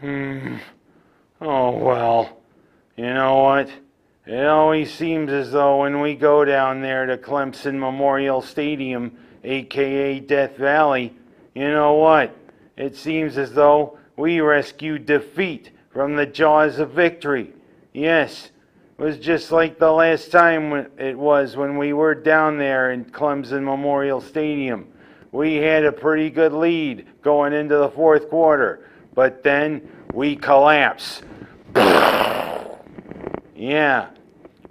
Hmm. Oh, well, you know what? It always seems as though when we go down there to Clemson Memorial Stadium, aka Death Valley, you know what? It seems as though we rescue defeat from the jaws of victory. Yes, it was just like the last time it was when we were down there in Clemson Memorial Stadium. We had a pretty good lead going into the fourth quarter, but then we collapse. Yeah,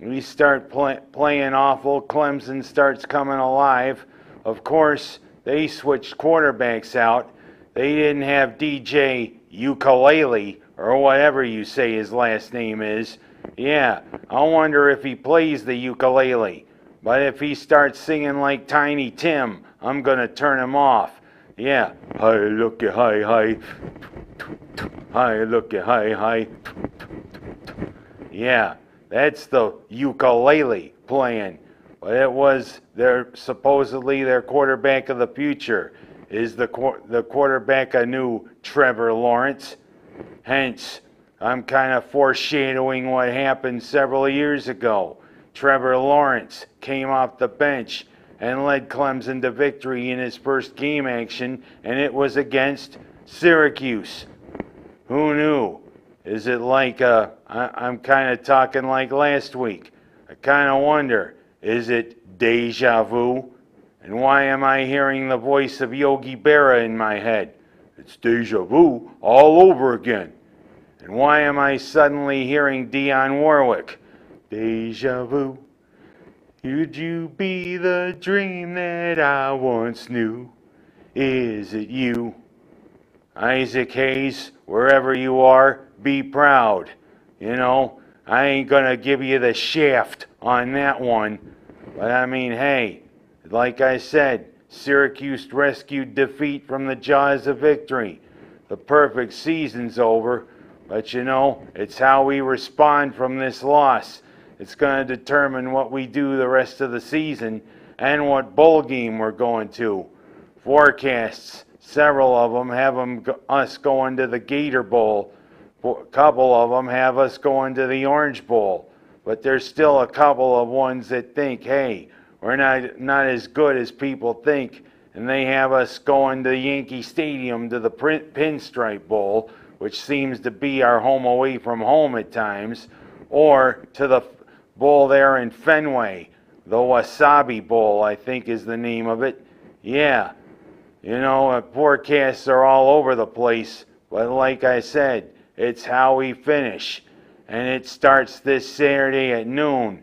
we start play, playing awful. Clemson starts coming alive. Of course, they switched quarterbacks out. They didn't have DJ Ukulele or whatever you say his last name is. Yeah, I wonder if he plays the ukulele. But if he starts singing like Tiny Tim, I'm gonna turn him off. Yeah, hi looky hi hi, hi looky hi hi. Yeah, that's the ukulele playing. But it was their supposedly their quarterback of the future. Is the the quarterback a new Trevor Lawrence? Hence, I'm kind of foreshadowing what happened several years ago. Trevor Lawrence came off the bench and led Clemson to victory in his first game action, and it was against Syracuse. Who knew? Is it like, uh, I, I'm kind of talking like last week. I kind of wonder, is it deja vu? And why am I hearing the voice of Yogi Berra in my head? It's deja vu all over again. And why am I suddenly hearing Dionne Warwick? Deja vu. Could you be the dream that I once knew? Is it you? Isaac Hayes, wherever you are, be proud. You know, I ain't gonna give you the shaft on that one. But I mean, hey, like I said, Syracuse rescued defeat from the jaws of victory. The perfect season's over, but you know, it's how we respond from this loss. It's going to determine what we do the rest of the season and what bowl game we're going to. Forecasts, several of them have 'em go- us going to the Gator Bowl. A couple of them have us going to the Orange Bowl. But there's still a couple of ones that think, hey, we're not, not as good as people think. And they have us going to Yankee Stadium to the Pinstripe Bowl, which seems to be our home away from home at times, or to the bowl there in Fenway, the Wasabi Bowl, I think is the name of it. Yeah, you know, uh, forecasts are all over the place, but like I said, it's how we finish. And it starts this Saturday at noon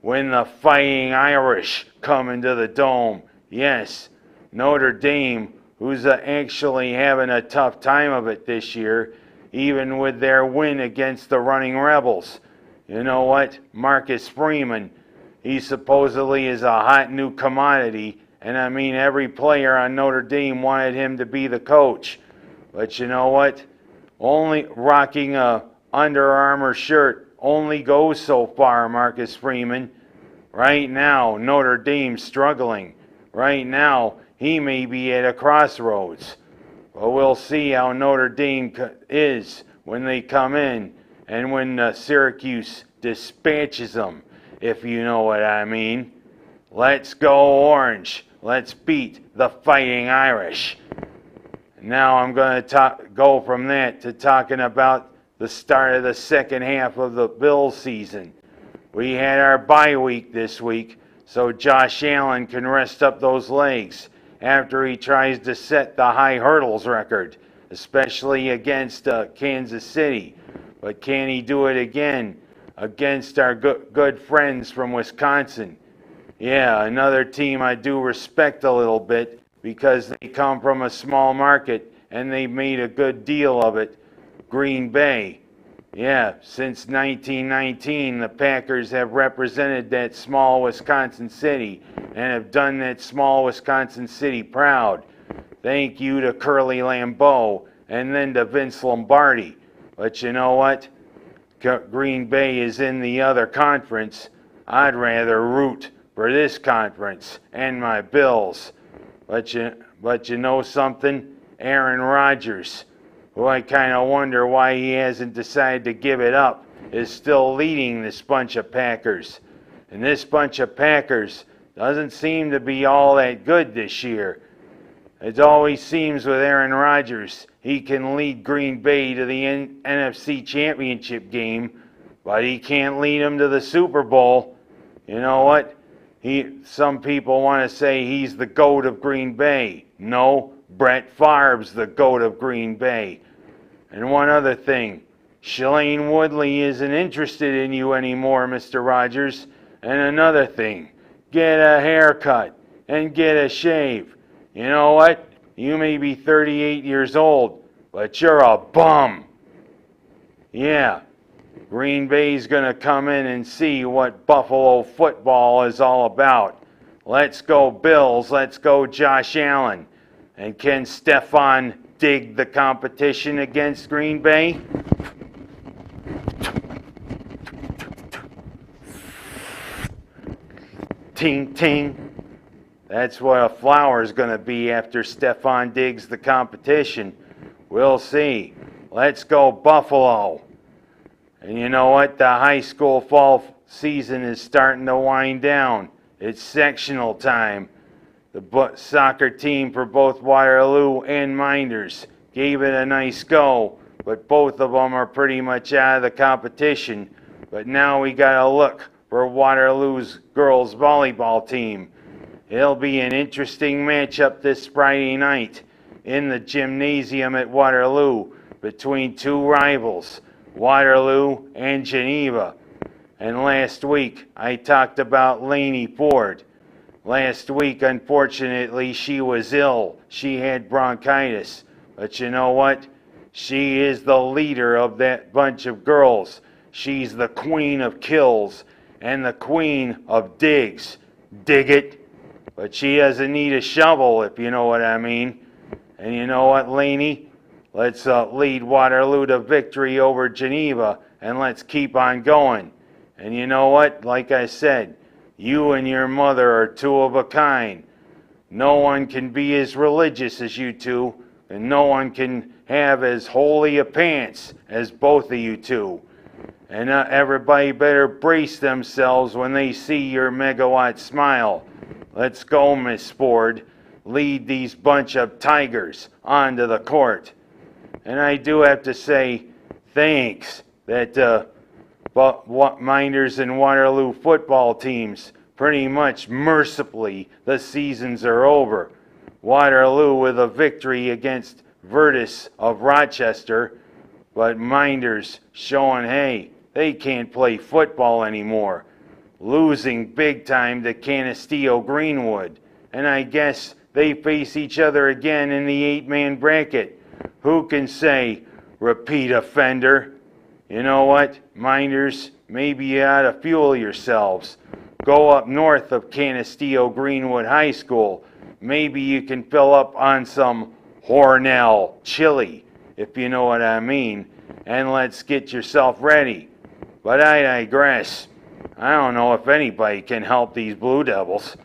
when the Fighting Irish come into the dome. Yes, Notre Dame, who's uh, actually having a tough time of it this year, even with their win against the Running Rebels. You know what? Marcus Freeman, he supposedly is a hot new commodity, and I mean, every player on Notre Dame wanted him to be the coach. But you know what? Only rocking a Under Armour shirt only goes so far, Marcus Freeman. Right now, Notre Dame's struggling. Right now, he may be at a crossroads. But we'll see how Notre Dame is when they come in and when uh, Syracuse dispatches them, if you know what I mean. Let's go orange. Let's beat the Fighting Irish. Now I'm going to talk, go from that to talking about the start of the second half of the Bill season. We had our bye week this week, so Josh Allen can rest up those legs after he tries to set the high hurdles record, especially against uh, Kansas City. But can he do it again against our good, good friends from Wisconsin? Yeah, another team I do respect a little bit because they come from a small market and they made a good deal of it. Green Bay. Yeah, since 1919, the Packers have represented that small Wisconsin city and have done that small Wisconsin city proud. Thank you to Curly Lambeau and then to Vince Lombardi. But you know what? Green Bay is in the other conference. I'd rather root for this conference and my Bills. But you, but you know something? Aaron Rodgers. who I kind of wonder why he hasn't decided to give it up, is still leading this bunch of Packers. And this bunch of Packers doesn't seem to be all that good this year. It always seems with Aaron Rodgers, he can lead Green Bay to the N- NFC Championship game, but he can't lead them to the Super Bowl. You know what? He, some people want to say he's the GOAT of Green Bay. No, Brett Favre's the GOAT of Green Bay. And one other thing, Shailene Woodley isn't interested in you anymore, Mr. Rogers. And another thing, get a haircut and get a shave. You know what? You may be 38 years old, but you're a bum. Yeah, Green Bay's going to come in and see what Buffalo football is all about. Let's go Bills, let's go Josh Allen. And can Stefon dig the competition against Green Bay? Ting ting. That's what a flower's going to be after Stefon digs the competition. We'll see. Let's go Buffalo. And you know what? The high school fall season is starting to wind down. It's sectional time. The soccer team for both Waterloo and Minders gave it a nice go, but both of them are pretty much out of the competition. But now we got to look for Waterloo's girls volleyball team. It'll be an interesting matchup this Friday night in the gymnasium at Waterloo between two rivals, Waterloo and Geneva. And last week I talked about Laney Ford. Last week, unfortunately, she was ill. She had bronchitis. But you know what? She is the leader of that bunch of girls. She's the queen of kills and the queen of digs. Dig it? But she doesn't need a shovel, if you know what I mean. And you know what, Laney? Let's uh, lead Waterloo to victory over Geneva and let's keep on going. And you know what? Like I said, you and your mother are two of a kind. No one can be as religious as you two, and no one can have as holy a pants as both of you two. And uh, everybody better brace themselves when they see your megawatt smile. Let's go, Miss Ford. Lead these bunch of tigers onto the court. And I do have to say thanks that uh, but Minders and Waterloo football teams pretty much mercifully the seasons are over. Waterloo with a victory against Vertus of Rochester, but Minders showing hey, they can't play football anymore. Losing big time to Canisteo Greenwood. And I guess they face each other again in the eight man bracket. Who can say, repeat offender? You know what, minders, maybe you ought to fuel yourselves. Go up north of Canisteo Greenwood High School. Maybe you can fill up on some Hornell chili, if you know what I mean, and let's get yourself ready. But I digress. I don't know if anybody can help these Blue Devils.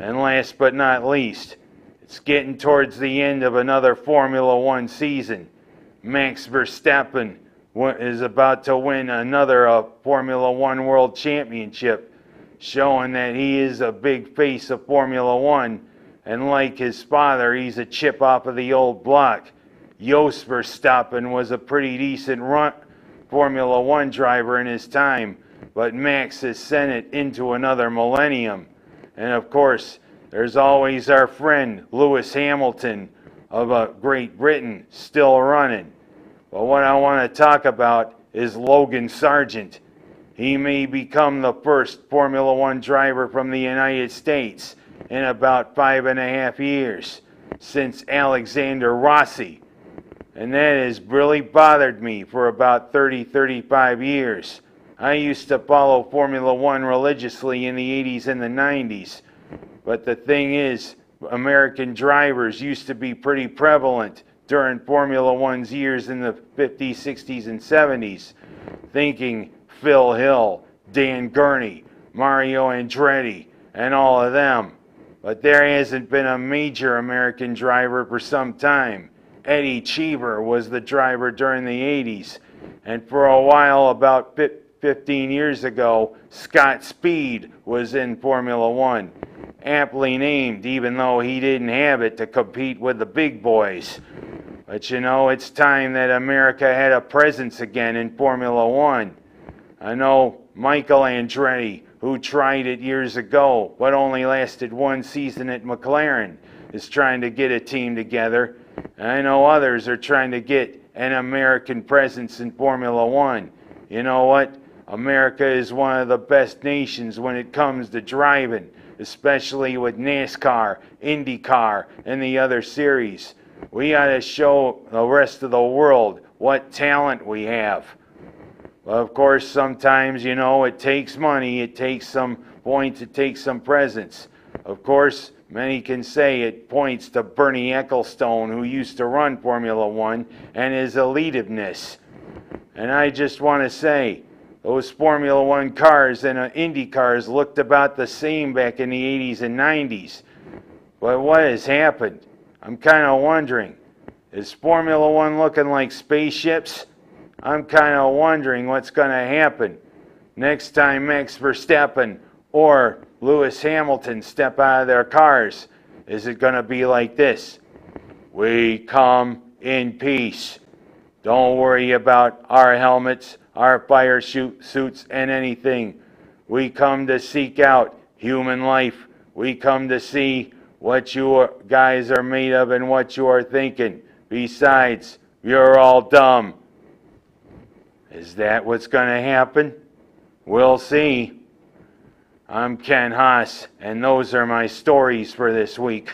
And last but not least, it's getting towards the end of another Formula One season. Max Verstappen is about to win another uh, Formula One World Championship, showing that he is a big face of Formula One. And like his father, he's a chip off of the old block. Jos Verstappen was a pretty decent run, Formula One driver in his time, but Max has sent it into another millennium. And of course, there's always our friend Lewis Hamilton of uh, Great Britain still running. But what I want to talk about is Logan Sargent. He may become the first Formula One driver from the United States in about five and a half years since Alexander Rossi. And that has really bothered me for about 30, 35 years. I used to follow Formula One religiously in the 80s and the 90s. But the thing is, American drivers used to be pretty prevalent during Formula One's years in the 50s, 60s, and 70s. Thinking Phil Hill, Dan Gurney, Mario Andretti, and all of them. But there hasn't been a major American driver for some time. Eddie Cheever was the driver during the 80s. And for a while, about fif- 15 years ago, Scott Speed was in Formula One. Aptly named, even though he didn't have it to compete with the big boys. But you know, it's time that America had a presence again in Formula One. I know Michael Andretti, who tried it years ago, but only lasted one season at McLaren, is trying to get a team together. I know others are trying to get an American presence in Formula One. You know what? America is one of the best nations when it comes to driving, especially with NASCAR, IndyCar, and the other series. We got to show the rest of the world what talent we have. Of course, sometimes, you know, it takes money, it takes some points, it takes some presence. Of course, many can say it points to Bernie Ecclestone, who used to run Formula One, and his elitiveness. And I just want to say, those Formula One cars and uh, Indy cars looked about the same back in the 80s and 90s. But what has happened? I'm kind of wondering. Is Formula One looking like spaceships? I'm kind of wondering what's going to happen next time Max Verstappen or Lewis Hamilton step out of their cars. Is it going to be like this? We come in peace. Don't worry about our helmets, our fire suits, and anything. We come to seek out human life. We come to see what you guys are made of and what you are thinking. Besides, you're all dumb. Is that what's going to happen? We'll see. I'm Ken Haas, and those are my stories for this week.